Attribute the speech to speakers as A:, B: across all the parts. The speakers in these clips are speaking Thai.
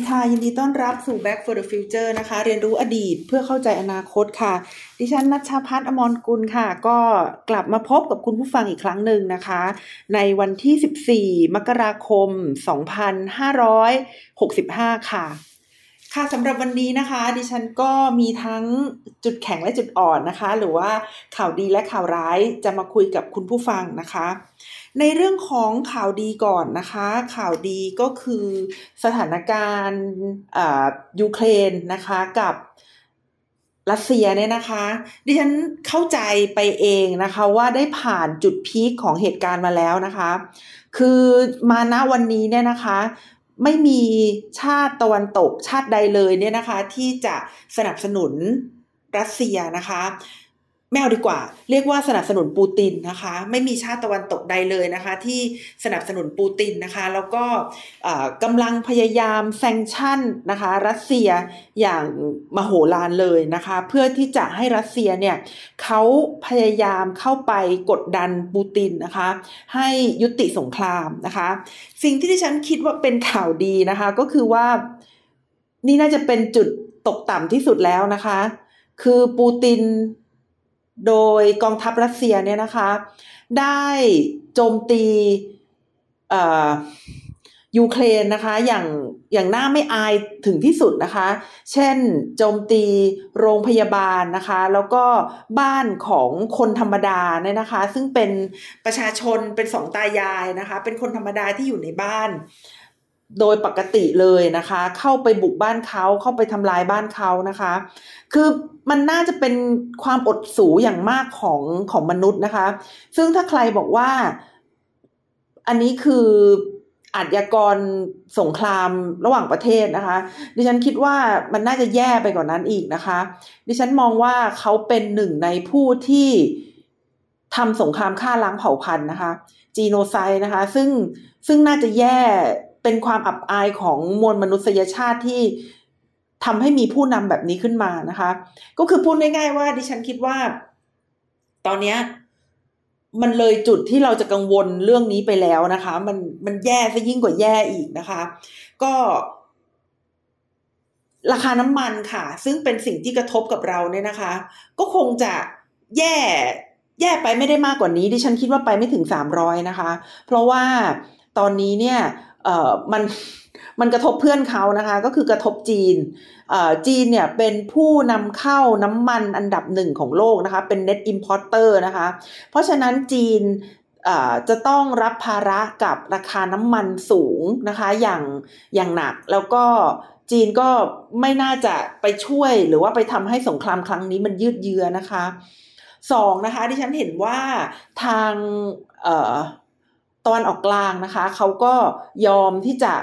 A: สวัสดีค่ะ ยินดีต้อนรับสู่ Back for the Future นะคะ เรียนรู้อดีตเพื่อเข้าใจอนาคตค่ะ ดิฉันนัชชาพัฒน์อมรกุลค่ะ ก็กลับมาพบกับคุณผู้ฟังอีกครั้งหนึ่งนะคะ ในวันที่ 14 มกราคม 2565 ค่ะ ค่ะสำหรับวันนี้นะคะ ดิฉันก็มีทั้งจุดแข็งและจุดอ่อนนะคะ หรือว่าข่าวดีและข่าวร้ายจะมาคุยกับคุณผู้ฟังนะคะ ในเรื่องของข่าวดีก่อนนะคะ ข่าวดีก็คือสถานการณ์ยูเครนนะคะกับรัสเซียเนี่ยนะคะ ดิฉันเข้าใจไปเองนะคะว่าได้ผ่านจุดพีคของเหตุการณ์มาแล้วนะคะ คือมาณวันนี้เนี่ยนะคะไม่มีชาติตะวันตกชาติใดเลยเนี่ยนะคะ ที่จะสนับสนุนรัสเซียนะคะ ไม่เอาดีกว่า เรียกว่าสนับสนุนปูตินนะคะ ไม่มีชาติตะวันตกใดเลยนะคะ ที่สนับสนุนปูตินนะคะ แล้วก็กำลังพยายามแซงชั่นนะคะ รัสเซียอย่างมโหฬารเลยนะคะ เพื่อที่จะให้รัสเซียเนี่ยเขาพยายามเข้าไปกดดันปูตินนะคะ ให้ยุติสงครามนะคะ สิ่งที่ที่ฉันคิดว่าเป็นข่าวดีนะคะ ก็คือว่านี่น่าจะเป็นจุดตกต่ำที่สุดแล้วนะคะ คือปูติน โดยกองทัพรัสเซียเนี่ยนะคะ ได้โจมตียูเครนนะคะอย่างอย่างน่าไม่อายถึงที่สุดนะคะ เช่นโจมตีโรงพยาบาลนะคะ แล้วก็บ้านของคนธรรมดาเนี่ยนะคะ ซึ่งเป็นประชาชนเป็นสองตายายนะคะ เป็นคนธรรมดาที่อยู่ในบ้าน โดยปกติเลยนะคะ เข้าไปบุกบ้านเขาเข้าไปทำลายบ้านเขานะคะ คือมันน่าจะเป็นความอดสูอย่างมากของของมนุษย์นะคะ ซึ่งถ้าใครบอกว่า อันนี้คืออาชญากรสงครามระหว่างประเทศนะคะ ดิฉันคิดว่ามันน่าจะแย่ไปกว่านนั้นอีกนะคะ ดิฉันมองว่าเขาเป็นหนึ่งในผู้ที่ทำสงครามฆ่าล้างเผ่าพันธุ์นะคะ จีโนไซนะคะ ซึ่งซึ่งน่าจะแย่ เป็นความอับอายของมวลมนุษยชาติที่ทำให้มีผู้นำแบบนี้ขึ้นมานะคะ ก็คือพูดง่ายๆว่าดิฉันคิดว่า ตอนนี้มันเลยจุดที่เราจะกังวลเรื่องนี้ไปแล้วนะคะ มันมันแย่ซะยิ่งกว่าแย่อีกนะคะ ก็ ราคาน้ำมันค่ะ ซึ่งเป็นสิ่งที่กระทบกับเราเนี่ยนะคะ ก็คงจะแย่แย่ไปไม่ได้มากกว่านี้ ดิฉันคิดว่าไปไม่ถึงสามร้อยนะคะ เพราะว่าตอนนี้เนี่ย เอ่อมันมันกระทบเพื่อนเขานะคะ ก็คือกระทบจีนเอ่อจีนเนี่ยเป็นผู้นำเข้าน้ำมันอันดับหนึ่งของโลกนะคะ เป็น net importer นะคะ เพราะฉะนั้นจีนจะต้องรับภาระกับราคาน้ำมันสูงนะคะ อย่างอย่างหนักแล้วก็จีนก็ไม่น่าจะไปช่วยหรือว่าไปทำให้สงครามครั้งนี้มันยืดเยื้อนะคะสองนะคะที่ฉันเห็นว่าทาง ตะวันออกกลางนะคะเขาก็ยอมที่จะ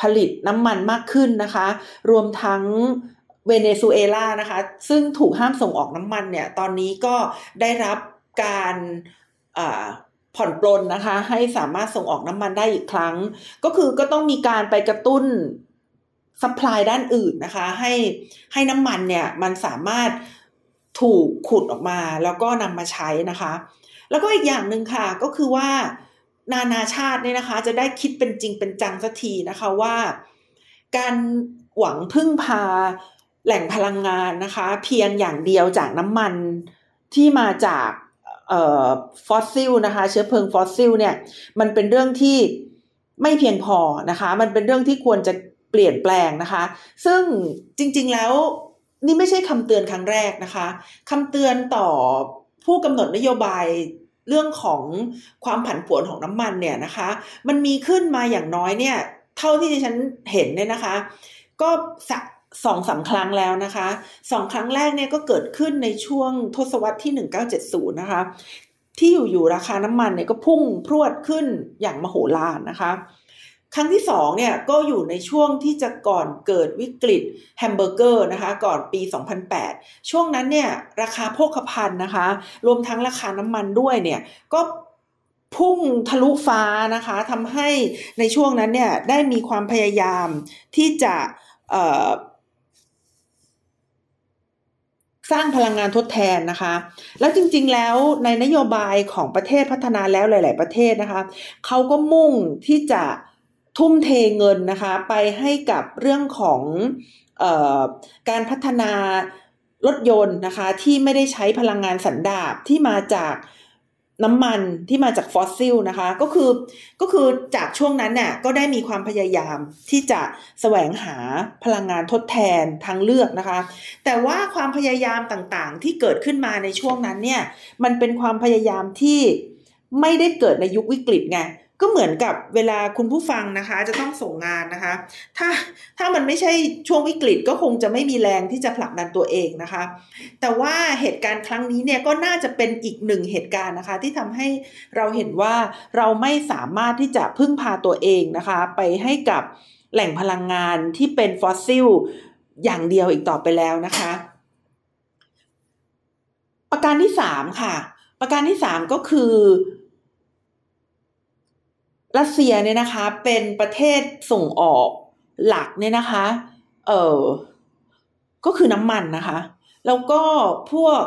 A: ผลิตน้ำมันมากขึ้นนะคะ รวมทั้งเวเนซุเอลานะคะ ซึ่งถูกห้ามส่งออกน้ำมันเนี่ย ตอนนี้ก็ได้รับการผ่อนปลนนะคะ ให้สามารถส่งออกน้ำมันได้อีกครั้ง ก็คือก็ต้องมีการไปกระตุ้น supply ด้านอื่นนะคะ ให้ให้น้ำมันเนี่ย มันสามารถถูกขุดออกมาแล้วก็นำมาใช้นะคะ แล้วก็อีกอย่างหนึ่งค่ะ ก็คือว่า นานาชาติเนี่ยนะคะ จะได้คิดเป็นจริงเป็นจังสักทีนะคะว่า การหวังพึ่งพาแหล่งพลังงานนะคะ เพียงอย่างเดียวจากน้ำมันที่มาจากฟอสซิลนะคะ เชื้อเพลิงฟอสซิลเนี่ยมันเป็นเรื่องที่ไม่เพียงพอนะคะ มันเป็นเรื่องที่ควรจะเปลี่ยนแปลงนะคะ ซึ่งจริงๆแล้วนี่ไม่ใช่คำเตือนครั้งแรกนะคะคำเตือนต่อผู้กำหนดนโยบาย เรื่องของความผันผวนของน้ำมันเนี่ยนะคะ มันมีขึ้นมาอย่างน้อยเนี่ย เท่าที่ดิฉันเห็นเนี่ยนะคะ ก็สักสองสาครั้งแล้วนะคะสองครั้งแรกเนี่ยก็เกิดขึ้นในช่วงทศวรรษที่ 1970 นะคะ ที่อยู่ๆราคาน้ำมันเนี่ยก็พุ่งพรวดขึ้นอย่างมโหฬารนะคะ ครั้งที่สองเนี่ยก็อยู่ในช่วงที่จะก่อนเกิดวิกฤตแฮมเบอร์เกอร์นะคะก่อนปี 2008 ช่วงนั้นเนี่ยราคาโภคภัณฑ์นะคะ รวมทั้งราคาน้ำมันด้วยเนี่ยก็พุ่งทะลุฟ้านะคะทำให้ในช่วงนั้นเนี่ยได้มีความพยายามที่จะสร้างพลังงานทดแทนนะคะ แล้วจริงๆแล้วในนโยบายของประเทศพัฒนาแล้วหลาย ๆ ประเทศนะคะเขาก็มุ่งที่จะ ทุ่มเทเงินนะคะไปให้กับเรื่องของออการพัฒนารถยนต์นะคะที่ไม่ได้ใช้พลังงานสันดาบที่มาจากน้ำมันที่มาจากฟอสซิลนะคะก็คือก็คือจากช่วงนั้นเนี่ยก็ได้มีความพยายามที่จะแสวงหาพลังงานทดแทนทางเลือกนะคะ แต่ว่าความพยายามต่างๆ ที่เกิดขึ้นมาในช่วงนั้นเนี่ยมันเป็นความพยายามที่ไม่ได้เกิดในยุควิกฤตไง ก็เหมือนกับเวลาคุณผู้ฟังนะคะ จะต้องส่งงานนะคะ ถ้าถ้ามันไม่ใช่ช่วงวิกฤตก็คงจะไม่มีแรงที่จะผลักดันตัวเองนะคะ แต่ว่าเหตุการณ์ครั้งนี้เนี่ยก็น่าจะเป็นอีกหนึ่งเหตุการณ์นะคะ ที่ทำให้เราเห็นว่าเราไม่สามารถที่จะพึ่งพาตัวเองนะคะ ไปให้กับแหล่งพลังงานที่เป็นฟอสซิลอย่างเดียวอีกต่อไปแล้วนะคะ ประการที่สามค่ะ ประการที่สามก็คือ รัสเซียเนี่ยนะคะเป็นประเทศส่งออกหลักเนี่ยนะคะ เออก็คือน้ำมันนะคะ แล้วก็พวก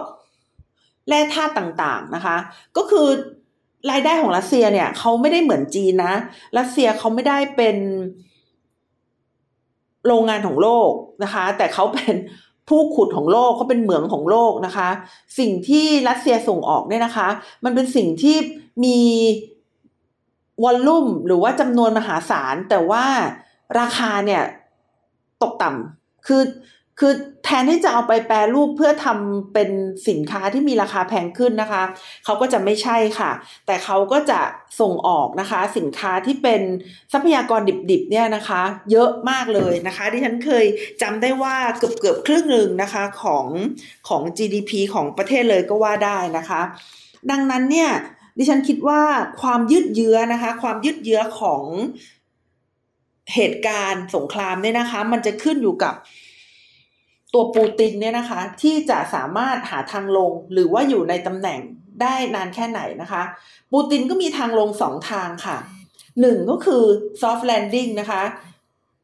A: แร่ธาตุต่างๆนะคะ ก็คือรายได้ของรัสเซียเนี่ยเขาไม่ได้เหมือนจีนนะรัสเซียเขาไม่ได้เป็นโรงงานของโลกนะคะ แต่เขาเป็นผู้ขุดของโลกเขาเป็นเหมืองของโลกนะคะ สิ่งที่รัสเซียส่งออกเนี่ยนะคะ มันเป็นสิ่งที่มี วอลลุ่มหรือว่าจำนวนมหาศาล แต่ว่าราคาเนี่ยตกต่ำคือคือแทนที่จะเอาไปแปรรูปเพื่อทำเป็นสินค้าที่มีราคาแพงขึ้นนะคะ เขาก็จะไม่ใช่ค่ะ แต่เขาก็จะส่งออกนะคะ สินค้าที่เป็นทรัพยากรดิบๆเนี่ยนะคะ เยอะมากเลยนะคะ ที่ฉันเคยจำได้ว่าเกือบเกือบครึ่งหนึ่งนะคะของของ GDP ของประเทศเลยก็ว่าได้นะคะ ดังนั้นเนี่ย ดิฉันคิดว่าความยืดเยื้อนะคะ ความยืดเยื้อของเหตุการณ์สงครามเนี่ยนะคะ มันจะขึ้นอยู่กับตัวปูตินเนี่ยนะคะ ที่จะสามารถหาทางลงหรือว่าอยู่ในตำแหน่งได้นานแค่ไหนนะคะ ปูตินก็มีทางลงสองทางค่ะหนึ่งก็คือ soft landing นะคะ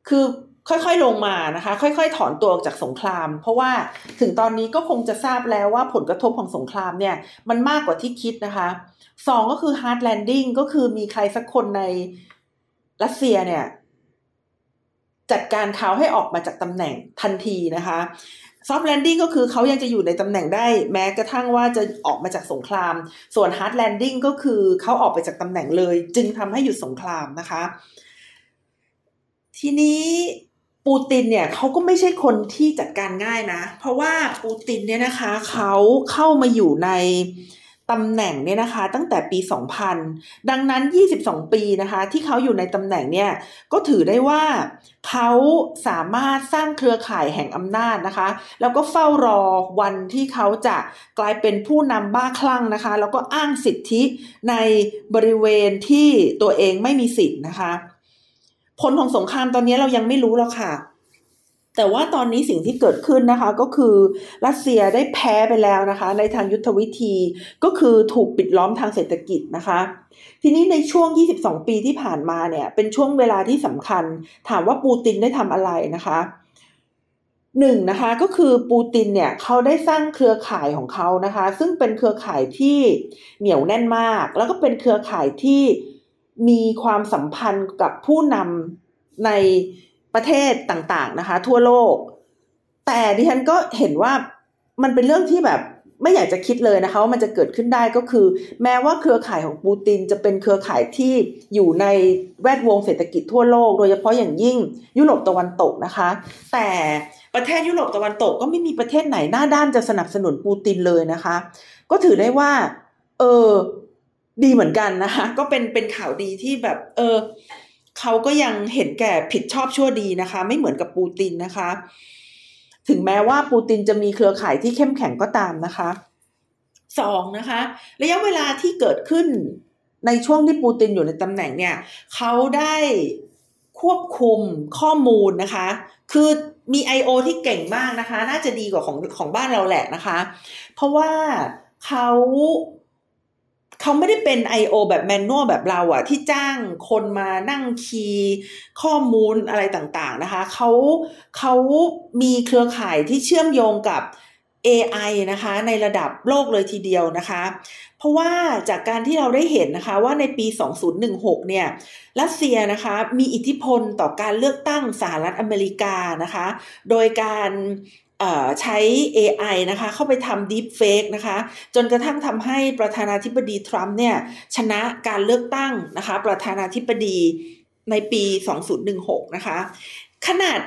A: คือค่อยๆลงมานะคะ ค่อยๆ ถอนตัวออกจากสงคราม เพราะว่าถึงตอนนี้ก็คงจะทราบแล้วว่าผลกระทบของสงครามเนี่ย มันมากกว่าที่คิดนะคะ สองก็คือ hard landing ก็คือมีใครสักคนในรัสเซียเนี่ย จัดการเขาให้ออกมาจากตำแหน่งทันทีนะคะซอฟต์แลนดิ้งก็คือเขายังจะอยู่ในตำแหน่งได้แม้กระทั่งว่าจะออกมาจากสงคราม ส่วน hard landing ก็คือเขาออกไปจากตำแหน่งเลย จึงทำให้หยุดสงครามนะคะ ทีนี้ปูตินเนี่ยเขาก็ไม่ใช่คนที่จัดการง่ายนะ เพราะว่าปูตินเนี่ยนะคะเขาเข้ามาอยู่ใน ตำแหน่งเนี่ยนะคะตั้งแต่ปี 2000 ดังนั้น 22 ปีนะคะ ที่เขาอยู่ในตำแหน่งเนี่ยก็ถือได้ว่าเขาสามารถสร้างเครือข่ายแห่งอำนาจนะคะ แล้วก็เฝ้ารอวันที่เขาจะกลายเป็นผู้นำบ้าคลั่งนะคะ แล้วก็อ้างสิทธิในบริเวณที่ตัวเองไม่มีสิทธินะคะ ผลของสงครามตอนนี้เรายังไม่รู้หรอกค่ะ แต่ว่าตอนนี้สิ่งที่เกิดขึ้นนะคะก็คือรัสเซียได้แพ้ไปแล้วนะคะ ในทางยุทธวิธีก็คือถูกปิดล้อมทางเศรษฐกิจนะคะ ทีนี้ในช่วง 22 ปีที่ผ่านมาเนี่ยเป็นช่วงเวลาที่สำคัญ ถามว่าปูตินได้ทำอะไรนะคะหนึ่งนะคะก็คือปูตินเนี่ยเขาได้สร้างเครือข่ายของเขานะคะ ซึ่งเป็นเครือข่ายที่เหนียวแน่นมาก แล้วก็เป็นเครือข่ายที่มีความสัมพันธ์กับผู้นำใน ประเทศต่างๆนะคะ ทั่วโลก แต่ดิฉันก็เห็นว่ามันเป็นเรื่องที่แบบไม่อยากจะคิดเลยนะคะว่ามันจะเกิดขึ้นได้ก็คือ แม้ว่าเครือข่ายของปูตินจะเป็นเครือข่ายที่อยู่ในแวดวงเศรษฐกิจทั่วโลก โดยเฉพาะอย่างยิ่งยุโรปตะวันตกนะคะ แต่ประเทศยุโรปตะวันตกก็ไม่มีประเทศไหนหน้าด้านจะสนับสนุนปูตินเลยนะคะ ก็ถือได้ว่า เออดีเหมือนกันนะคะ ก็เป็นเป็นข่าวดีที่แบบ เออ เขาก็ยังเห็นแก่ผิดชอบชั่วดีนะคะ ไม่เหมือนกับปูตินนะคะ ถึงแม้ว่าปูตินจะมีเครือข่ายที่เข้มแข็งก็ตามนะคะสองนะคะ ระยะเวลาที่เกิดขึ้นในช่วงที่ปูตินอยู่ในตำแหน่งเนี่ยเขาได้ควบคุมข้อมูลนะคะ คือมี I.O. ที่เก่งมากนะคะ น่าจะดีกว่าของของบ้านเราแหละนะคะ เพราะว่าเขา เขาไม่ได้เป็น I.O. แบบแมนนวลแบบเราอะที่จ้างคนมานั่งคีย์ข้อมูลอะไรต่างๆนะคะเขาเขามีเครือข่ายที่เชื่อมโยงกับ AI นะคะในระดับโลกเลยทีเดียวนะคะ เพราะว่าจากการที่เราได้เห็นนะคะว่าในปี 2016 เนี่ยรัสเซียนะคะมีอิทธิพลต่อการเลือกตั้งสหรัฐอเมริกานะคะ โดยการ ใช้ AI นะคะ เข้าไปทำ Deep Fake นะคะ จนกระทั่งทำให้ประธานาธิบดีทรัมป์เนี่ย ชนะการเลือกตั้งนะคะ ประธานาธิบดีในปี 2016 นะคะ ขนาด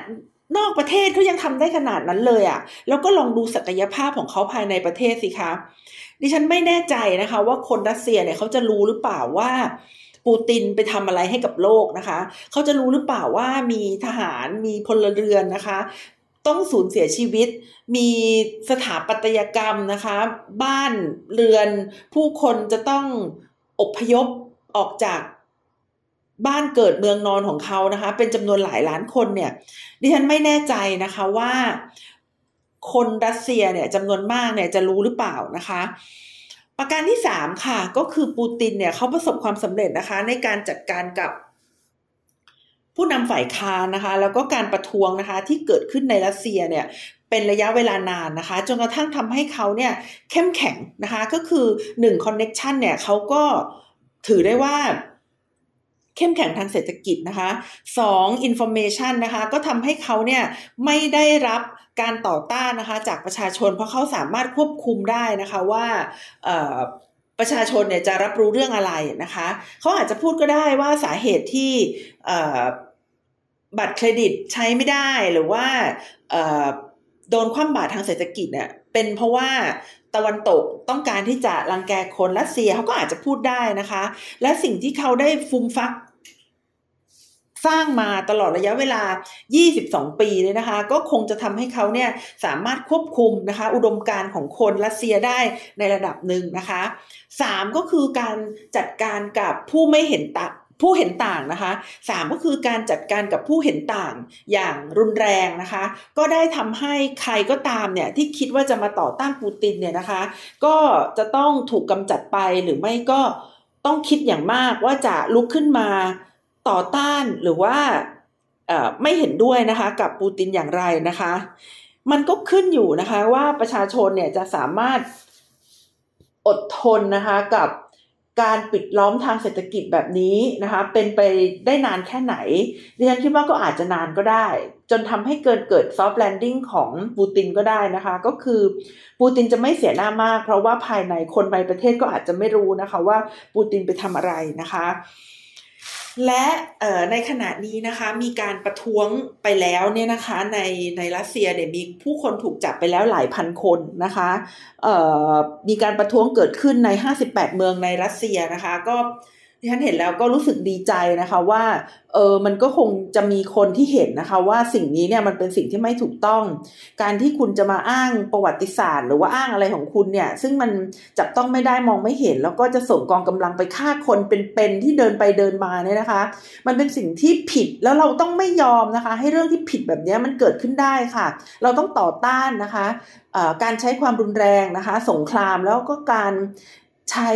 A: นอกประเทศเขายังทำได้ขนาดนั้นเลยอะ่ะ แล้วก็ลองดูศักยภาพของเขาภายในประเทศสิคะ ดิฉันไม่แน่ใจนะคะ ว่าคนรัสเซียเนี่ยเขาจะรู้หรือเปล่าว่าปูตินไปทำอะไรให้กับโลกนะคะ เขาจะรู้หรือเปล่าว่ามีทหารมีพลเรือนนะคะ ต้องสูญเสียชีวิต มีสถาปัตยกรรมนะคะ บ้านเรือน ผู้คนจะต้องอบพยพออกจากบ้านเกิดเมืองนอนของเขานะคะ เป็นจำนวนหลายล้านคนเนี่ย ดิฉันไม่แน่ใจนะคะว่าคนรัสเซียเนี่ยจำนวนมากเนี่ยจะรู้หรือเปล่านะคะ ประการที่สามค่ะ ก็คือปูตินเนี่ยเขาประสบความสำเร็จนะคะ ในการจัดการกับ ผู้นำฝ่ายค้านนะคะ แล้วก็การประท้วงนะคะที่เกิดขึ้นในรัสเซียเนี่ยเป็นระยะเวลานานนะคะ จนกระทั่งทำให้เขาเนี่ยเข้มแข็งนะคะ ก็คือหนึ่ง connection เนี่ยเขาก็ถือได้ว่าเข้มแข็งทางเศรษฐกิจนะคะสอง information นะคะ ก็ทำให้เขาเนี่ยไม่ได้รับการต่อต้านนะคะจากประชาชน เพราะเขาสามารถควบคุมได้นะคะว่าประชาชนเนี่ยจะรับรู้เรื่องอะไรนะคะ เขาอาจจะพูดก็ได้ว่าสาเหตุที่ บัตรเครดิตใช้ไม่ได้หรือว่าโดนคว่ำบาตรทางเศรษฐกิจเนี่ยเป็นเพราะว่าตะวันตกต้องการที่จะรังแกคนรัสเซียเขาก็อาจจะพูดได้นะคะ และสิ่งที่เขาได้ฟุมฟัก สร้างมาตลอดระยะเวลา 22 ปีเลยนะคะ ก็คงจะทำให้เขาเนี่ยสามารถควบคุมนะคะ อุดมการของคนรัสเซียได้ในระดับหนึ่งนะคะสามก็คือการจัดการกับผู้ไม่เห็นตัก ผู้เห็นต่างนะคะสามก็คือการจัดการกับผู้เห็นต่างอย่างรุนแรงนะคะ ก็ได้ทำให้ใครก็ตามเนี่ยที่คิดว่าจะมาต่อต้านปูตินเนี่ยนะคะ ก็จะต้องถูกกำจัดไปหรือไม่ก็ต้องคิดอย่างมากว่าจะลุกขึ้นมาต่อต้านหรือว่าไม่เห็นด้วยนะคะกับปูตินอย่างไรนะคะ มันก็ขึ้นอยู่นะคะว่าประชาชนเนี่ยจะสามารถอดทนนะคะกับ การปิดล้อมทางเศรษฐกิจแบบนี้นะคะเป็นไปได้นานแค่ไหนดิฉันคิดว่าก็อาจจะนานก็ได้ จนทำให้เกินเกิด soft landing ของปูตินก็ได้นะคะ ก็คือปูตินจะไม่เสียหน้ามาก เพราะว่าภายในคนในประเทศก็อาจจะไม่รู้นะคะว่าปูตินไปทำอะไรนะคะ และในขณะนี้นะคะมีการประท้วงไปแล้วเนี่ยนะคะในในรัสเซียเนี่ยมีผู้คนถูกจับไปแล้วหลายพันคนนะคะมีการประท้วงเกิดขึ้นใน 58 เมืองในรัสเซียนะคะ ก็ ที่ฉันเห็นแล้วก็รู้สึกดีใจนะคะว่าเออมันก็คงจะมีคนที่เห็นนะคะว่าสิ่งนี้เนี่ยมันเป็นสิ่งที่ไม่ถูกต้อง การที่คุณจะมาอ้างประวัติศาสตร์ หรือว่าอ้างอะไรของคุณเนี่ย ซึ่งมันจับต้องไม่ได้มองไม่เห็น แล้วก็จะส่งกองกำลังไปฆ่าคนเป็นๆที่เดินไปเดินมาเนี่ยนะคะ มันเป็นสิ่งที่ผิดแล้วเราต้องไม่ยอมนะคะ ให้เรื่องที่ผิดแบบนี้มันเกิดขึ้นได้ค่ะ เราต้องต่อต้านนะคะการใช้ความรุนแรงนะคะ สงครามแล้วก็การใช้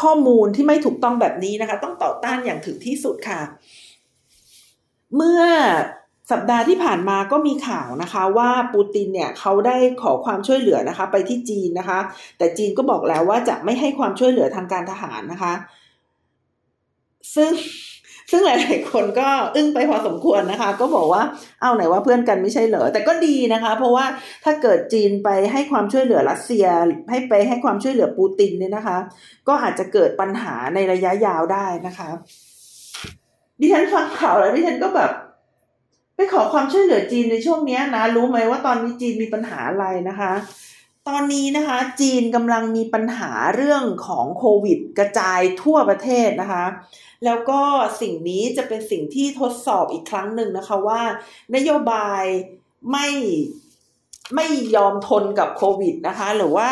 A: ข้อมูลที่ไม่ถูกต้องแบบนี้นะคะ ต้องต่อต้านอย่างถึงที่สุดค่ะ เมื่อสัปดาห์ที่ผ่านมาก็มีข่าวนะคะ ว่าปูตินเนี่ยเขาได้ขอความช่วยเหลือนะคะ ไปที่จีนนะคะ แต่จีนก็บอกแล้วว่าจะไม่ให้ความช่วยเหลือทางการทหารนะคะ ซึ่ง ซึ่งหลาย ๆ คนก็อึ้งไปพอสมควรนะคะ ก็บอกว่าเอาไหนว่าเพื่อนกันไม่ใช่เหรอแต่ก็ดีนะคะ เพราะว่าถ้าเกิดจีนไปให้ความช่วยเหลือรัสเซีย ให้ไปให้ความช่วยเหลือปูตินเนี่ยนะคะ ก็อาจจะเกิดปัญหาในระยะยาวได้นะคะ ดิฉันฟังข่าวแล้วดิฉันก็แบบไปขอความช่วยเหลือจีนในช่วงนี้นะ รู้ไหมว่าตอนนี้จีนมีปัญหาอะไรนะคะ ตอนนี้นะคะจีนกำลังมีปัญหาเรื่องของโควิด กระจายทั่วประเทศนะคะ แล้วก็สิ่งนี้จะเป็นสิ่งที่ทดสอบอีกครั้งหนึ่งนะคะว่า นโยบายไม่ไม่ยอมทนกับโควิดนะคะ หรือว่า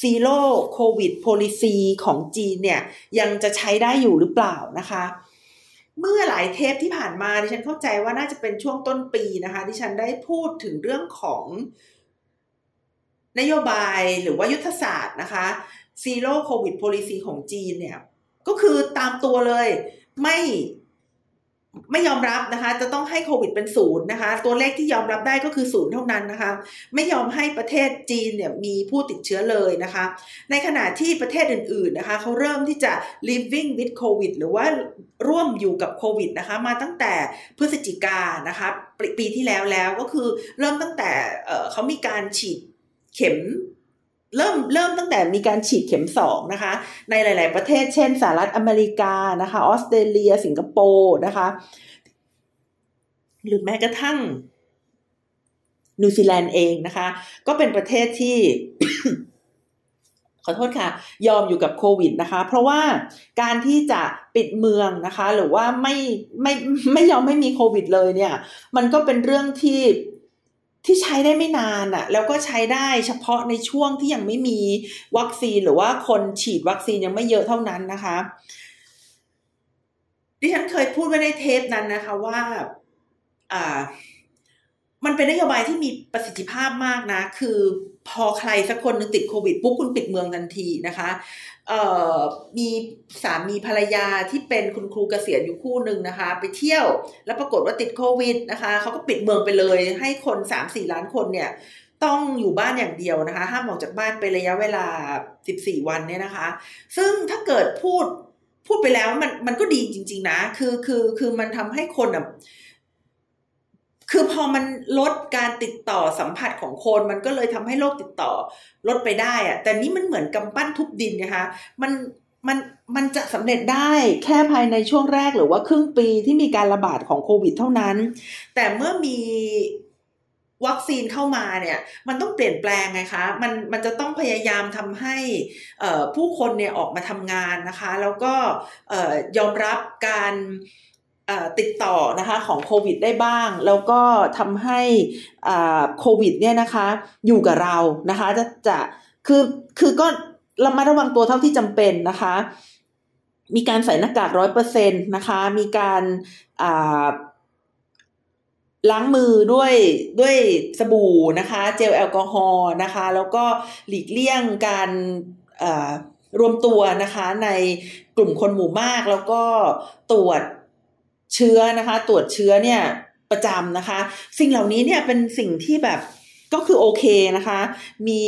A: zero covid policy ของจีนเนี่ย ยังจะใช้ได้อยู่หรือเปล่านะคะเมื่อหลายเทปที่ผ่านมาดิฉันเข้าใจว่าน่าจะเป็นช่วงต้นปีนะคะ ดิฉันได้พูดถึงเรื่องของ นโยบายหรือว่ายุทธศาสตร์นะคะzero covid policy ของจีนเนี่ยก็คือตามตัวเลยไม่ไม่ยอมรับนะคะ จะต้องให้โควิดเป็นศูนย์นะคะ ตัวเลขที่ยอมรับได้ก็คือศูนย์เท่านั้นนะคะ ไม่ยอมให้ประเทศจีนเนี่ยมีผู้ติดเชื้อเลยนะคะ ในขณะที่ประเทศอื่นๆนะคะเขาเริ่มที่จะ living with covid หรือว่าร่วมอยู่กับโควิดนะคะ มาตั้งแต่พฤศจิกานะคะปปีที่แล้วแล้วก็คือเริ่มตั้งแต่เขามีการฉีด เข็มเริ่มเริ่มตั้งแต่มีการฉีดเข็มสองนะคะ ในหลาย ๆ ประเทศ เช่นสหรัฐอเมริกานะคะ ออสเตรเลีย สิงคโปร์นะคะ หรือแม้กระทั่งนิวซีแลนด์เองนะคะ ก็เป็นประเทศที่ ขอโทษค่ะ ยอมอยู่กับโควิดนะคะ เพราะว่าการที่จะปิดเมืองนะคะ หรือว่าไม่ไม่ไม่ยอมไม่มีโควิดเลยเนี่ย มันก็เป็นเรื่องที่ ที่ใช้ได้ไม่นานอะ่ะแล้วก็ใช้ได้เฉพาะในช่วงที่ยังไม่มีวัคซีนหรือว่าคนฉีดวัคซีนยังไม่เยอะเท่านั้นนะคะ ดิฉันเคยพูดไว้ในเทปนั้นนะคะว่าอ่ามันเป็นนโยบายที่มีประสิทธิภาพมากนะ คือพอใครสักคนนึงติดโควิดปุ๊บคุณปิดเมืองทันทีนะคะ มีสามีภรรยาที่เป็นคุณครูเกษียณอยู่คู่หนึ่งนะคะ ไปเที่ยวแล้วปรากฏว่าติดโควิดนะคะเขาก็ปิดเมืองไปเลย ให้คนสามสี่ล้านคนเนี่ยต้องอยู่บ้านอย่างเดียวนะคะห้ามออกจากบ้านไประยะเวลาสิบสี่วันเนี่ยนะคะ ซึ่งถ้าเกิดพูดพูดไปแล้วมันมันก็ดีจริง ๆ นะ คือคือคือมันทำให้คนอะ คือพอมันลดการติดต่อสัมผัสของคนมันก็เลยทำให้โรคติดต่อลดไปได้อะแต่นี้มันเหมือนกำปั้นทุบดินนะคะ มันมันมันจะสำเร็จได้แค่ภายในช่วงแรกหรือว่าครึ่งปีที่มีการระบาดของโควิดเท่านั้น แต่เมื่อมีวัคซีนเข้ามาเนี่ย มันต้องเปลี่ยนแปลงไงคะมันมันจะต้องพยายามทำให้ผู้คนเนี่ยออกมาทำงานนะคะ แล้วก็ยอมรับการ ติดต่อนะคะของโควิดได้บ้าง แล้วก็ทำให้โควิดเนี่ยนะคะอยู่กับเรานะคะจะจะคือคือก็ระมัดระวังตัวเท่าที่จำเป็นนะคะ มีการใส่หน้ากากร้อยเปอร์เซ็นต์นะคะ มีการล้างมือด้วยด้วยสบู่นะคะ เจลแอลกอฮอล์นะคะ แล้วก็หลีกเลี่ยงการรวมตัวนะคะในกลุ่มคนหมู่มากแล้วก็ตรวจ เชื้อนะคะ ตรวจเชื้อเนี่ยประจำนะคะ สิ่งเหล่านี้เนี่ยเป็นสิ่งที่แบบก็คือโอเคนะคะ มี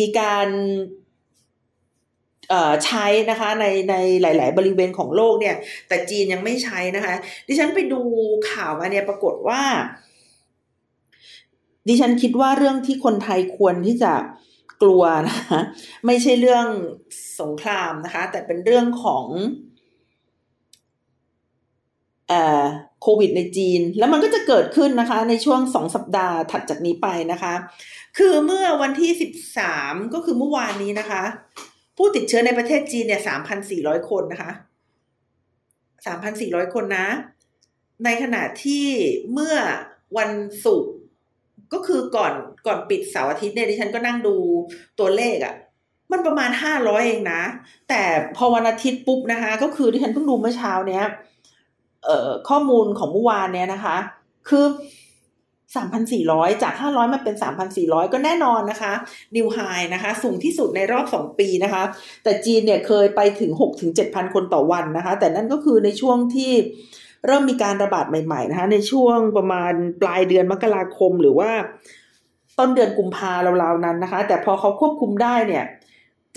A: มีการใช้นะคะในในหลาย ๆ บริเวณของโลกเนี่ย แต่จีนยังไม่ใช้นะคะ ดิฉันไปดูข่าวมาเนี่ยปรากฏว่า ดิฉันคิดว่าเรื่องที่คนไทยควรที่จะกลัวนะคะไม่ใช่เรื่องสงครามนะคะ แต่เป็นเรื่องของ โควิดในจีน แล้วมันก็จะเกิดขึ้นนะคะ ในช่วงสองสัปดาห์ถัดจากนี้ไปนะคะ คือเมื่อวันที่สิบสามก็คือเมื่อวานนี้นะคะ ผู้ติดเชื้อในประเทศจีนเนี่ยสามพันสี่ร้อยคนนะคะสามพันสี่ร้อยคนนะ ในขณะที่เมื่อวันศุกร์ก็คือก่อนก่อนปิดเสาร์อาทิตย์เนี่ยดิฉันก็นั่งดูตัวเลขอะ่ะมันประมาณห้าร้อยเองนะ แต่พอวันอาทิตย์ปุ๊บนะคะ ก็คือดิฉันเพิ่งดูเมื่อเช้าเนี้ย ข้อมูลของเมื่อวานเนี้ยนะคะ คือ 3,400 จาก 500 มาเป็น 3,400 ก็แน่นอนนะคะนิวไฮนะคะ สูงที่สุดในรอบ 2 ปีนะคะ แต่จีนเนี่ยเคยไปถึง 6-7,000 คนต่อวันนะคะ แต่นั่นก็คือในช่วงที่เริ่มมีการระบาดใหม่ๆนะคะในช่วงประมาณปลายเดือนมกราคมหรือว่า ต้นเดือนกุมภาราวๆนั้นนะคะ แต่พอเขาควบคุมได้เนี่ย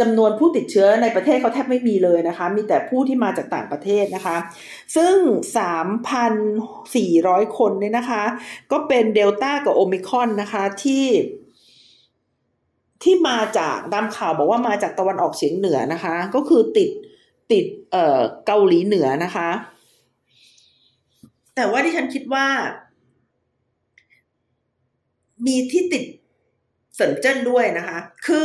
A: จำนวนผู้ติดเชื้อในประเทศเขาแทบไม่มีเลยนะคะ มีแต่ผู้ที่มาจากต่างประเทศนะคะ ซึ่ง 3,400 คนเนี่ยนะคะ ก็เป็นเดลต้ากับโอมิคอนนะคะที่ที่มาจากตามข่าวบอกว่ามาจากตะวันออกเฉียงเหนือนะคะ ก็คือติดติดเอ่อเกาหลีเหนือนะคะ แต่ว่าที่ฉันคิดว่า มีที่ติดเซินเจิ้นด้วยนะคะ คือ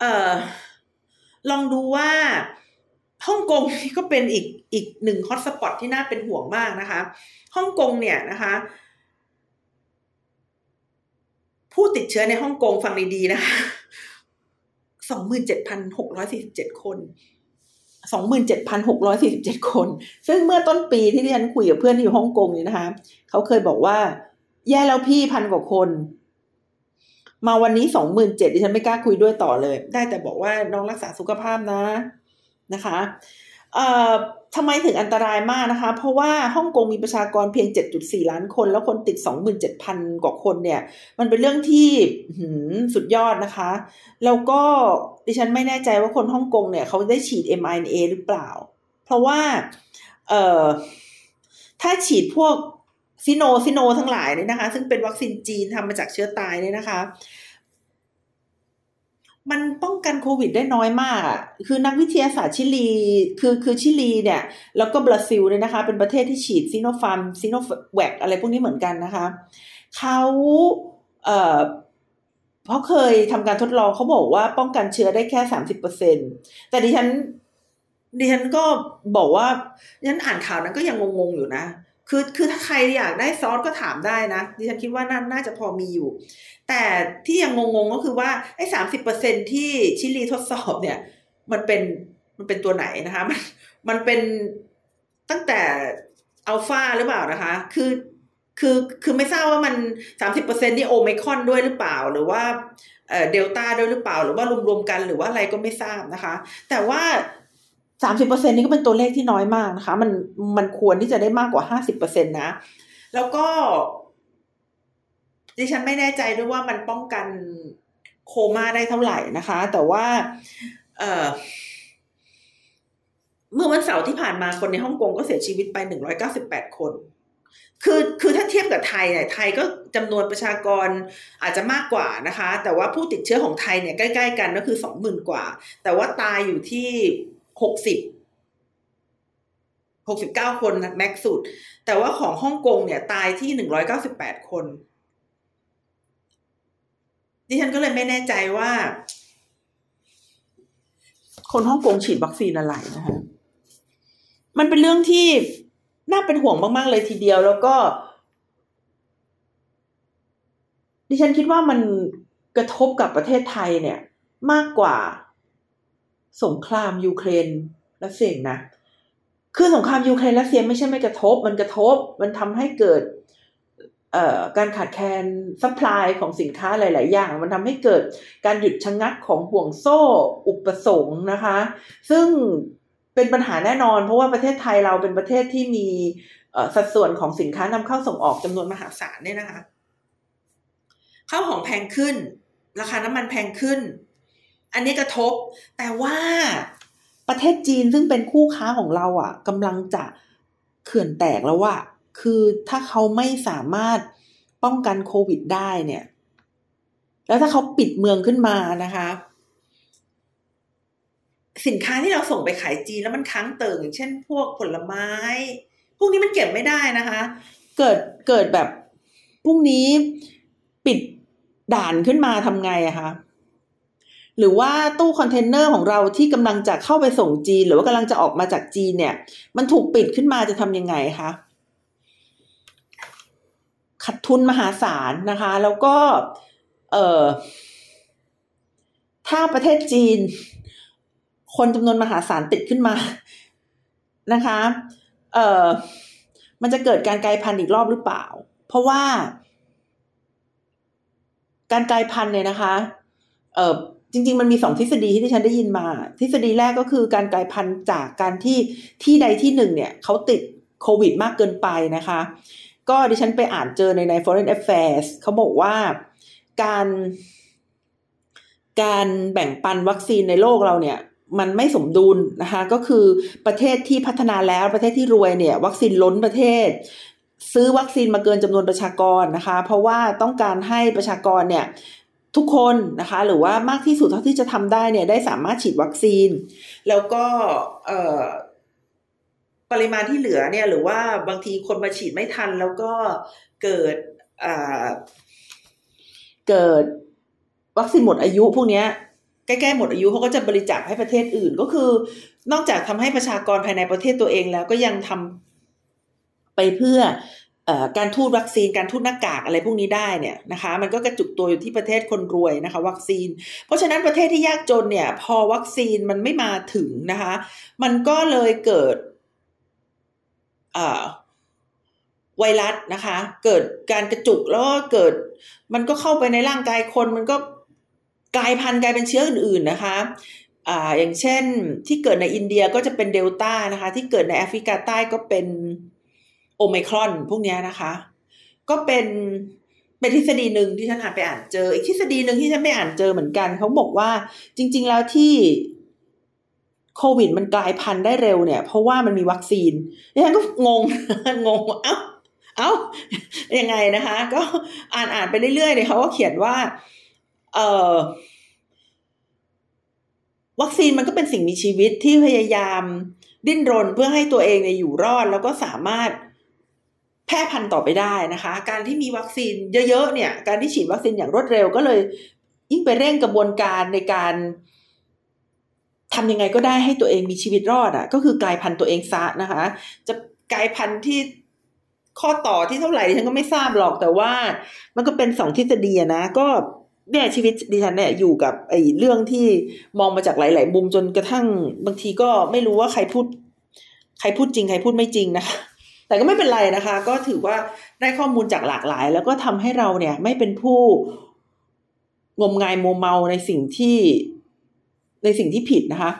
A: เออลองดูว่าฮ่องกงนี่ก็เป็นอีกอีกหนึ่งฮอตสปอตที่น่าเป็นห่วงมากนะคะฮ่องกงเนี่ยนะคะ ผู้ติดเชื้อในฮ่องกงฟังดีๆนะคะสองหมื่นเจ็ดพันหกร้อยสี่สิบเจ็ดคนสองหมื่นเจ็ดพันหกร้อยสี่สิบเจ็ดคน ซึ่งเมื่อต้นปีที่ที่ฉันคุยกับเพื่อนที่อยู่ฮ่องกงนี่นะคะ เขาเคยบอกว่า แย่แล้วพี่พันกว่าคน มาวันนี้สองหมื่นเจ็ดดิฉันไม่กล้าคุยด้วยต่อเลย ได้แต่บอกว่าน้องรักษาสุขภาพนะนะคะเอ่อทำไมถึงอันตรายมากนะคะ เพราะว่าฮ่องกงมีประชากรเพียง 7.4 ล้านคน แล้วคนติด 27,000 กว่าคนเนี่ย มันเป็นเรื่องที่สุดยอดนะคะ แล้วก็ดิฉันไม่แน่ใจว่าคนฮ่องกงเนี่ยเขาได้ฉีด mRNA หรือเปล่า เพราะว่าเอ่อถ้าฉีดพวก Sino Sino ทั้งหลายเนี่ยนะคะ ซึ่งเป็นวัคซีนจีนทำมาจากเชื้อตายเนี่ยนะคะ มันป้องกันโควิดได้น้อยมากอะคือนักวิทยาศาสตร์ชิลีคือคือชิลีเนี่ย แล้วก็บราซิลเนี่ยนะคะ เป็นประเทศที่ฉีดซิโนฟาร์มซิโนแวคอะไรพวกนี้เหมือนกันนะคะเขาเอ่อเพราะเคยทำการทดลองเขาบอกว่าป้องกันเชื้อได้แค่สามสิบเปอร์เซ็นแต่ดิฉันดิฉันก็บอกว่าดิฉันอ่านข่าวนั้นก็ยังงงๆอยู่นะ คือคือถ้าใครอยากได้ซอสก็ถามได้นะดิฉันคิดว่าน่าน่าจะพอมีอยู่ แต่ที่ยังงงๆก็คือว่าไอ้สามสิบเปอร์เซ็นที่ชิลีทดสอบเนี่ย มันเป็นมันเป็นตัวไหนนะคะมันมันเป็นตั้งแต่อัลฟาหรือเปล่านะคะ คือคือคือไม่ทราบว่ามันสามสิบเปอร์เซ็นที่โอไมคอนด้วยหรือเปล่า หรือว่าเดลต้าด้วยหรือเปล่า หรือว่ารวมๆกันหรือว่าอะไรก็ไม่ทราบนะคะ แต่ว่า สามสิบเปอร์เซ็นนี่ก็เป็นตัวเลขที่น้อยมากนะคะ มันมันควรที่จะได้มากกว่าห้าสิบเปอร์เซ็นตนะ แล้วก็ ดิฉันไม่แน่ใจด้วยว่ามันป้องกันโคม่าได้เท่าไหร่นะคะ แต่ว่า เออเมื่อวันเสาร์ที่ผ่านมาคนในฮ่องกงก็เสียชีวิตไปหนึ่งร้อยเก้าสิบแปดคน คือคือถ้าเทียบกับไทยเนี่ยไทยก็จำนวนประชากรอาจจะมากกว่านะคะ แต่ว่าผู้ติดเชื้อของไทยเนี่ยใกล้ ๆ กันก็คือสองหมื่นกว่า แต่ว่าตายอยู่ที่ หกสิบหกสิบเก้าคนแม็กสุด แต่ว่าของฮ่องกงเนี่ยตายที่หนึ่งร้อยเก้าสิบแปดคน ดิฉันก็เลยไม่แน่ใจว่า คนฮ่องกงฉีดวัคซีนอะไรนะคะ มันเป็นเรื่องที่น่าเป็นห่วงมาก ๆ เลยทีเดียวแล้วก็ดิฉันคิดว่ามันกระทบกับประเทศไทยเนี่ย มากกว่า สงครามยูเครนรัสเซียนะ คือสงครามยูเครนรัสเซียไม่ใช่ไม่กระทบ มันกระทบ มันทำให้เกิดการขาดแคลน supply ของสินค้าหลาย ๆ อย่าง มันทำให้เกิดการหยุดชะงักของห่วงโซ่อุปสงค์นะคะ ซึ่งเป็นปัญหาแน่นอน เพราะว่าประเทศไทยเราเป็นประเทศที่มีสัดส่วนของสินค้านำเข้าส่งออกจำนวนมหาศาลเนี่ยนะคะข้าวของแพงขึ้น ราคาน้ำมันแพงขึ้น อันนี้กระทบ แต่ว่าประเทศจีนซึ่งเป็นคู่ค้าของเราอะ่ะกำลังจะเขื่อนแตกแล้วว่าคือถ้าเขาไม่สามารถป้องกันโควิดได้เนี่ย แล้วถ้าเขาปิดเมืองขึ้นมานะคะ สินค้าที่เราส่งไปขายจีนแล้วมันค้างเติ่งอย่างเช่น พวกผลไม้ พวกนี้มันเก็บไม่ได้นะคะ เกิดเกิดแบบพรุ่งนี้ปิดด่านขึ้นมาทำไงอะคะ หรือว่าตู้คอนเทนเนอร์ของเราที่กำลังจะเข้าไปส่งจีน หรือว่ากำลังจะออกมาจากจีนเนี่ย มันถูกปิดขึ้นมาจะทำยังไงคะขัดทุนมหาศาลนะคะ แล้วก็เออถ้าประเทศจีน คนจำนวนมหาศาลติดขึ้นมานะคะ เออมันจะเกิดการกลายพันธุ์อีกรอบหรือเปล่า เพราะว่า การกลายพันธุ์เนี่ยนะคะ เออ จริง ๆ มันมีสองทฤษฎีที่ที่ฉันได้ยินมา ทฤษฎีแรกก็คือการกลายพันธุ์จากการที่ที่ใดที่หนึ่งเนี่ยเขาติดโควิดมากเกินไปนะคะ ก็ดิฉันไปอ่านเจอในใน Foreign Affairs เขาบอกว่าการ การแบ่งปันวัคซีนในโลกเราเนี่ยมันไม่สมดุลนะคะก็คือประเทศที่พัฒนาแล้วประเทศที่รวยเนี่ย วัคซีนล้นประเทศ ซื้อวัคซีนมาเกินจำนวนประชากรนะคะ เพราะว่าต้องการให้ประชากรเนี่ย ทุกคนนะคะ หรือว่ามากที่สุดเท่าที่จะทำได้เนี่ยได้สามารถฉีดวัคซีน แล้วก็เปริมาณที่เหลือเนี่ย หรือว่าบางทีคนมาฉีดไม่ทัน แล้วก็เกิดเกิดวัคซีนหมดอายุพวกนี้ใกล้ๆหมดอายุเขาก็จะบริจาคให้ประเทศอื่นก็คือ นอกจากทำให้ประชากรภายในประเทศตัวเองแล้วก็ยังทำไปเพื่อ การทูตวัคซีนการทูตหน้ากากอะไรพวกนี้ได้เนี่ยนะคะมันก็กระจุกตัวอยู่ที่ประเทศคนรวยนะคะวัคซีน เพราะฉะนั้นประเทศที่ยากจนเนี่ย พอวัคซีนมันไม่มาถึงนะคะ มันก็เลยเกิดไวรัสนะคะ เกิดการกระจุกแล้วก็เกิด มันก็เข้าไปในร่างกายคนมันก็กลายพันธุ์กลายเป็นเชื้ออื่น ๆนะคะอ่าอย่างเช่นที่เกิดในอินเดียก็จะเป็นเดลต้านะคะ ที่เกิดในแอฟริกาใต้ก็เป็น โอไมครอนพวกนี้นะคะ ก็เป็นเป็นทฤษฎีหนึ่งที่ฉันอ่าไปอ่านเจอ อีกทฤษฎีหนึ่งที่ฉันไม่อ่านเจอเหมือนกัน เขาบอกว่าจริง ๆ แล้วที่โควิดมันกลายพันธุ์ได้เร็วเนี่ย เพราะว่ามันมีวัคซีนดิฉันก็งงงงเอ้าเอ้ายังไงนะคะ ก็อ่านอ่านไปเรื่อยๆเนี่ยเขาก็เขียนว่า เอ่อวัคซีนมันก็เป็นสิ่งมีชีวิตที่พยายามดิ้นรนเพื่อให้ตัวเองเนี่ยอยู่รอด แล้วก็สามารถ แพร่พันธุ์ต่อไปได้นะคะ การที่มีวัคซีนเยอะๆเนี่ย การที่ฉีดวัคซีนอย่างรวดเร็วก็เลย ยิ่งไปเร่งกระบวนการในการทำยังไงก็ได้ให้ตัวเองมีชีวิตรอดอะ่ะ ก็คือกลายพันธุ์ตัวเองซะนะคะ จะกลายพันธุ์ที่ข้อต่อที่เท่าไหร่ดิฉันก็ไม่ทราบหรอกแต่ว่า มันก็เป็นสองทฤษฎีนะ ก็เนี่ยชีวิตดิฉันเนี่ยอยู่กับไอ้เรื่องที่มองมาจากหลาย ๆ มุมจนกระทั่งบางทีก็ไม่รู้ว่าใครพูด ใครพูดจริงใครพูดไม่จริงนะคะ แต่ก็ไม่เป็นไรนะคะ ก็ถือว่าได้ข้อมูลจากหลากหลาย แล้วก็ทำให้เราเนี่ยไม่เป็นผู้งมงายโมเมาในสิ่งที่ในสิ่งที่ผิดนะคะ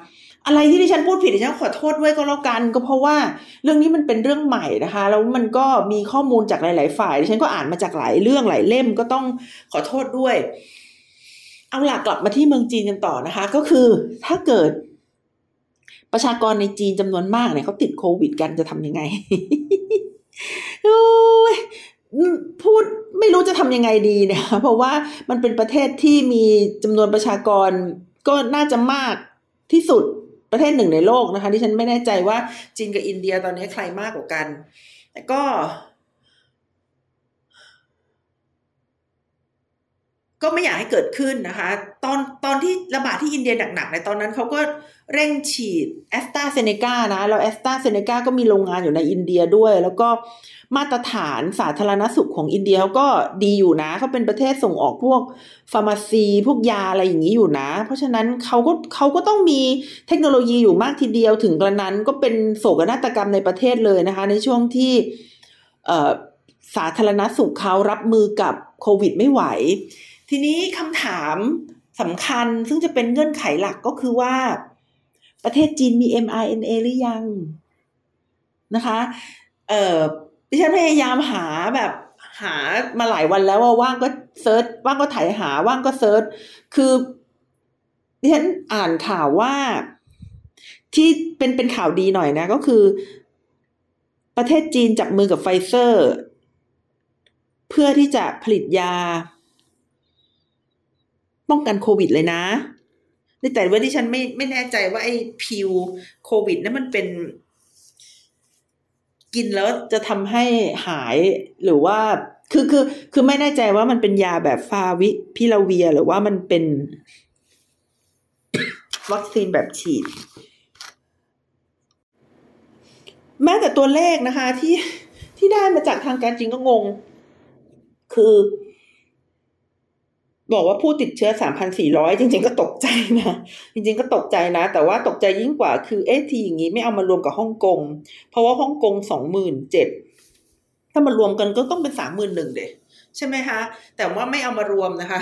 A: อะไรที่ดิฉันพูดผิดดิฉันขอโทษด้วยก็แล้วกัน ก็เพราะว่าเรื่องนี้มันเป็นเรื่องใหม่นะคะแล้วมันก็มีข้อมูลจากหลาย ๆ ฝ่ายดิฉันก็อ่านมาจากหลายเรื่องหลายเล่มก็ต้องขอโทษด้วย เอาหลักกลับมาที่เมืองจีนกันต่อนะคะ ก็คือถ้าเกิด ประชากรในจีนจำนวนมากเนี่ยเขาติดโควิดกันจะทำยังไงพูดไม่รู้จะทำยังไงดีเนี่ย เพราะว่ามันเป็นประเทศที่มีจำนวนประชากรก็น่าจะมากที่สุดประเทศหนึ่งในโลกนะคะที่ฉันไม่แน่ใจว่าจีนกับอินเดียตอนนี้ใครมากกว่ากัน แต่ก็ ก็ไม่อยากให้เกิดขึ้นนะคะ ตอนตอนที่ระบาดที่อินเดียหนักๆในตอนนั้นเขาก็ เร่งฉีดแอสตราเซเนกานะแล้วแอสตราเซเนกาก็มีโรงงานอยู่ในอินเดียด้วย แล้วก็มาตรฐานสาธารณสุขของอินเดียเขาก็ดีอยู่นะเขาเป็นประเทศส่งออกพวก pharmacy พวกยาอะไรอย่างนี้อยู่นะ เพราะฉะนั้นเขาก็เขาก็ต้องมีเทคโนโลยีอยู่มากทีเดียวถึงกระนั้นก็เป็นโศกนาฏกรรมในประเทศเลยนะคะ ในช่วงที่สาธารณสุขเขารับมือกับโควิดไม่ไหว ทีนี้คำถามสำคัญซึ่งจะเป็นเงื่อนไขหลักก็คือว่า ประเทศจีนมี mRNA หรือยังนะคะ เออดิฉันพยายามหาแบบหามาหลายวันแล้วว่าว่างก็ search ว่างก็ถ่ายหาว่างก็ search คือดิฉันอ่านข่าวว่าที่เป็นเป็นข่าวดีหน่อยนะ ก็คือ ประเทศจีนจับมือกับไฟเซอร์ เพื่อที่จะผลิตยา ป้องกันโควิดเลยนะ แต่ว่าดิฉันไม่ไม่แน่ใจว่าไอ้ pill โควิดนั้นมันเป็น กินแล้วจะทำให้หายหรือว่าคือคือ คือไม่แน่ใจว่ามันเป็นยาแบบฟาวิพิราเวียร์ หรือว่ามันเป็น วัคซีนแบบฉีด แม้แต่ตัวเลขนะคะ ที่ที่ได้มาจากทางการจริงก็งง คือ บอกว่าผู้ติดเชื้อ 3,400 จริง ๆ ก็ตกใจนะ จริง ๆ ก็ตกใจนะ แต่ว่าตกใจยิ่งกว่าคือเอ๊ะทีอย่างนี้ไม่เอามารวมกับฮ่องกง เพราะว่าฮ่องกง 27,000 ถ้ามารวมกันก็ต้องเป็น 31,000เดใช่ไหมคะ แต่ว่าไม่เอามารวมนะคะ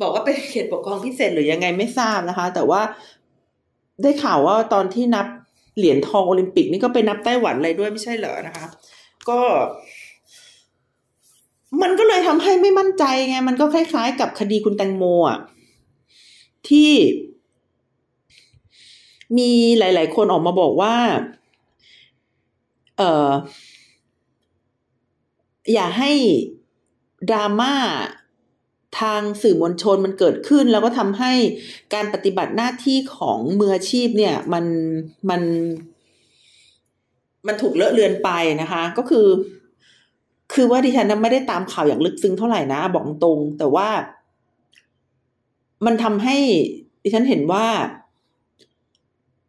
A: บอกว่าเป็นเขตปกครองพิเศษหรือยังไงไม่ทราบนะคะ แต่ว่าได้ข่าวว่าตอนที่นับเหรียญทองโอลิมปิกนี่ก็ไปนับไต้หวันอะไรด้วยไม่ใช่เหรอนะคะ ก็ มันก็เลยทำให้ไม่มั่นใจไง มันก็คล้าย ๆ กับคดีคุณแตงโมอะที่มีหลาย ๆ คนออกมาบอกว่า เอออย่าให้ดราม่าทางสื่อมวลชนมันเกิดขึ้น แล้วก็ทำให้การปฏิบัติหน้าที่ของมืออาชีพเนี่ยมันมัน มันถูกเลอะเลือนไปนะคะ ก็คือ คือว่าดิฉันไม่ได้ตามข่าวอย่างลึกซึ้งเท่าไหร่นะ บอกตรง แต่ว่า มันทำให้ดิฉันเห็นว่า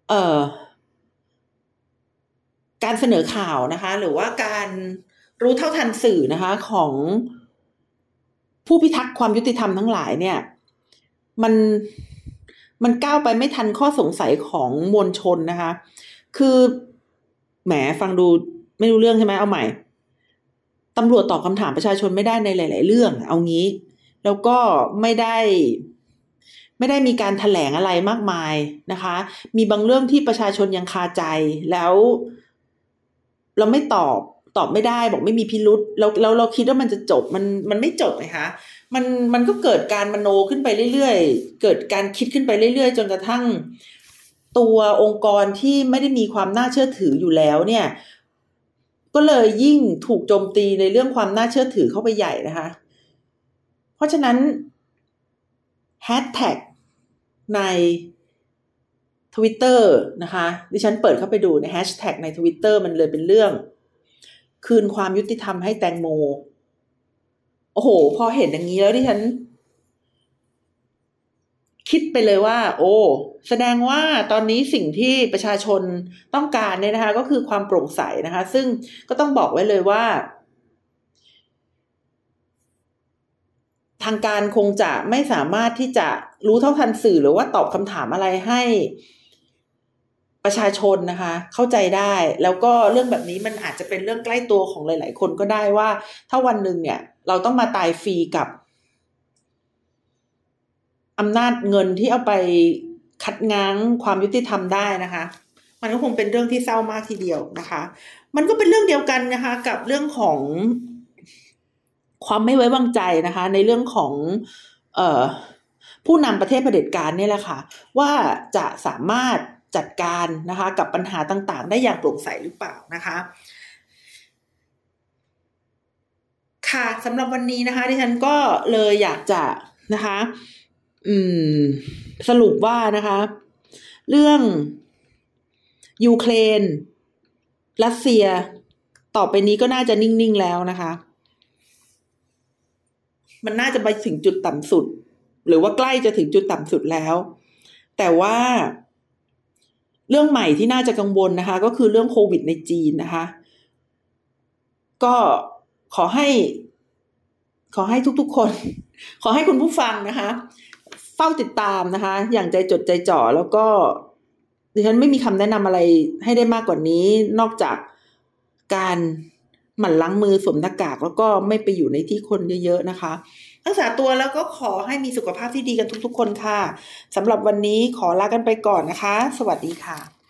A: เอ่อ การเสนอข่าวนะคะ หรือว่าการรู้เท่าทันสื่อนะคะ ของผู้พิทักษ์ความยุติธรรมทั้งหลายเนี่ย มันมันก้าวไปไม่ทันข้อสงสัยของมวลชนนะคะ คือแหมฟังดูไม่รู้เรื่องใช่ไหมเอาใหม่ ตำรวจตอบคำถามประชาชนไม่ได้ในหลาย ๆ เรื่อง เอางี้ แล้วก็ไม่ได้ ไม่ได้มีการถแถลงอะไรมากมายนะคะ มีบางเรื่องที่ประชาชนยังคาใจแล้ว เราไม่ตอบตอบไม่ได้บอกไม่มีพิรุษเราเราเราคิดว่ามันจะจบมันมันไม่จบไงคะมันมันก็เกิดการมโนขึ้นไปเรื่อยๆ เกิดการคิดขึ้นไปเรื่อย ๆ จนกระทั่ง ตัวองค์กรที่ไม่ได้มีความน่าเชื่อถืออยู่แล้วเนี่ย ก็เลยยิ่งถูกโจมตีในเรื่องความน่าเชื่อถือเข้าไปใหญ่นะคะ เพราะฉะนั้นแฮชแท็กใน Twitter นะคะ ดิฉันเปิดเข้าไปดูในแฮชแท็กใน Twitter มันเลยเป็นเรื่อง คืนความยุติธรรมให้แตงโม โอ้โห พอเห็นอย่างนี้แล้วดิฉัน คิดไปเลยว่า โอ้ แสดงว่าตอนนี้สิ่งที่ประชาชนต้องการเนี่ยนะคะ ก็คือความโปร่งใสนะคะ ซึ่งก็ต้องบอกไว้เลยว่า ทางการคงจะไม่สามารถที่จะรู้เท่าทันสื่อหรือว่าตอบคำถามอะไรให้ประชาชนนะคะ เข้าใจได้ แล้วก็เรื่องแบบนี้มันอาจจะเป็นเรื่องใกล้ตัวของหลาย ๆ คนก็ได้ว่า ถ้าวันหนึ่งเนี่ย เราต้องมาตายฟรีกับ อำนาจเงินที่เอาไปคัดง้างความยุติธรรมได้นะคะ มันก็คงเป็นเรื่องที่เศร้ามากทีเดียวนะคะ มันก็เป็นเรื่องเดียวกันนะคะ กับเรื่องของความไม่ไว้วางใจนะคะ ในเรื่องของ เอ่อผู้นำประเทศเผด็จการนี่แหละค่ะ ว่าจะสามารถจัดการนะคะ กับปัญหาต่างๆ ได้อย่างโปร่งใสหรือเปล่านะคะ ค่ะสำหรับวันนี้นะคะที่ฉันก็เลยอยากจะนะคะ อืม สรุปว่านะคะ เรื่องยูเครนรัสเซีย ต่อไปนี้ก็น่าจะนิ่ง ๆ แล้วนะคะ มันน่าจะไปถึงจุดต่ำสุด หรือว่าใกล้จะถึงจุดต่ำสุดแล้ว แต่ว่าเรื่องใหม่ที่น่าจะกังวลนะคะ ก็คือเรื่องโควิดในจีนนะคะ ก็ขอให้ ขอให้ทุกๆคน ขอให้คุณผู้ฟังนะคะ ฝ้าติดตามนะคะ อย่างใจจดใจจ่อแล้วก็ดิฉันไม่มีคำแนะนำอะไรให้ได้มากกว่านี้ นอกจากการหมั่นล้างมือสวมหน้ากากแล้วก็ไม่ไปอยู่ในที่คนเยอะ ๆ นะคะรักษาตัวแล้วก็ขอให้มีสุขภาพที่ดีกันทุกๆ คนค่ะสำหรับวันนี้ขอลากันไปก่อนนะคะ สวัสดีค่ะ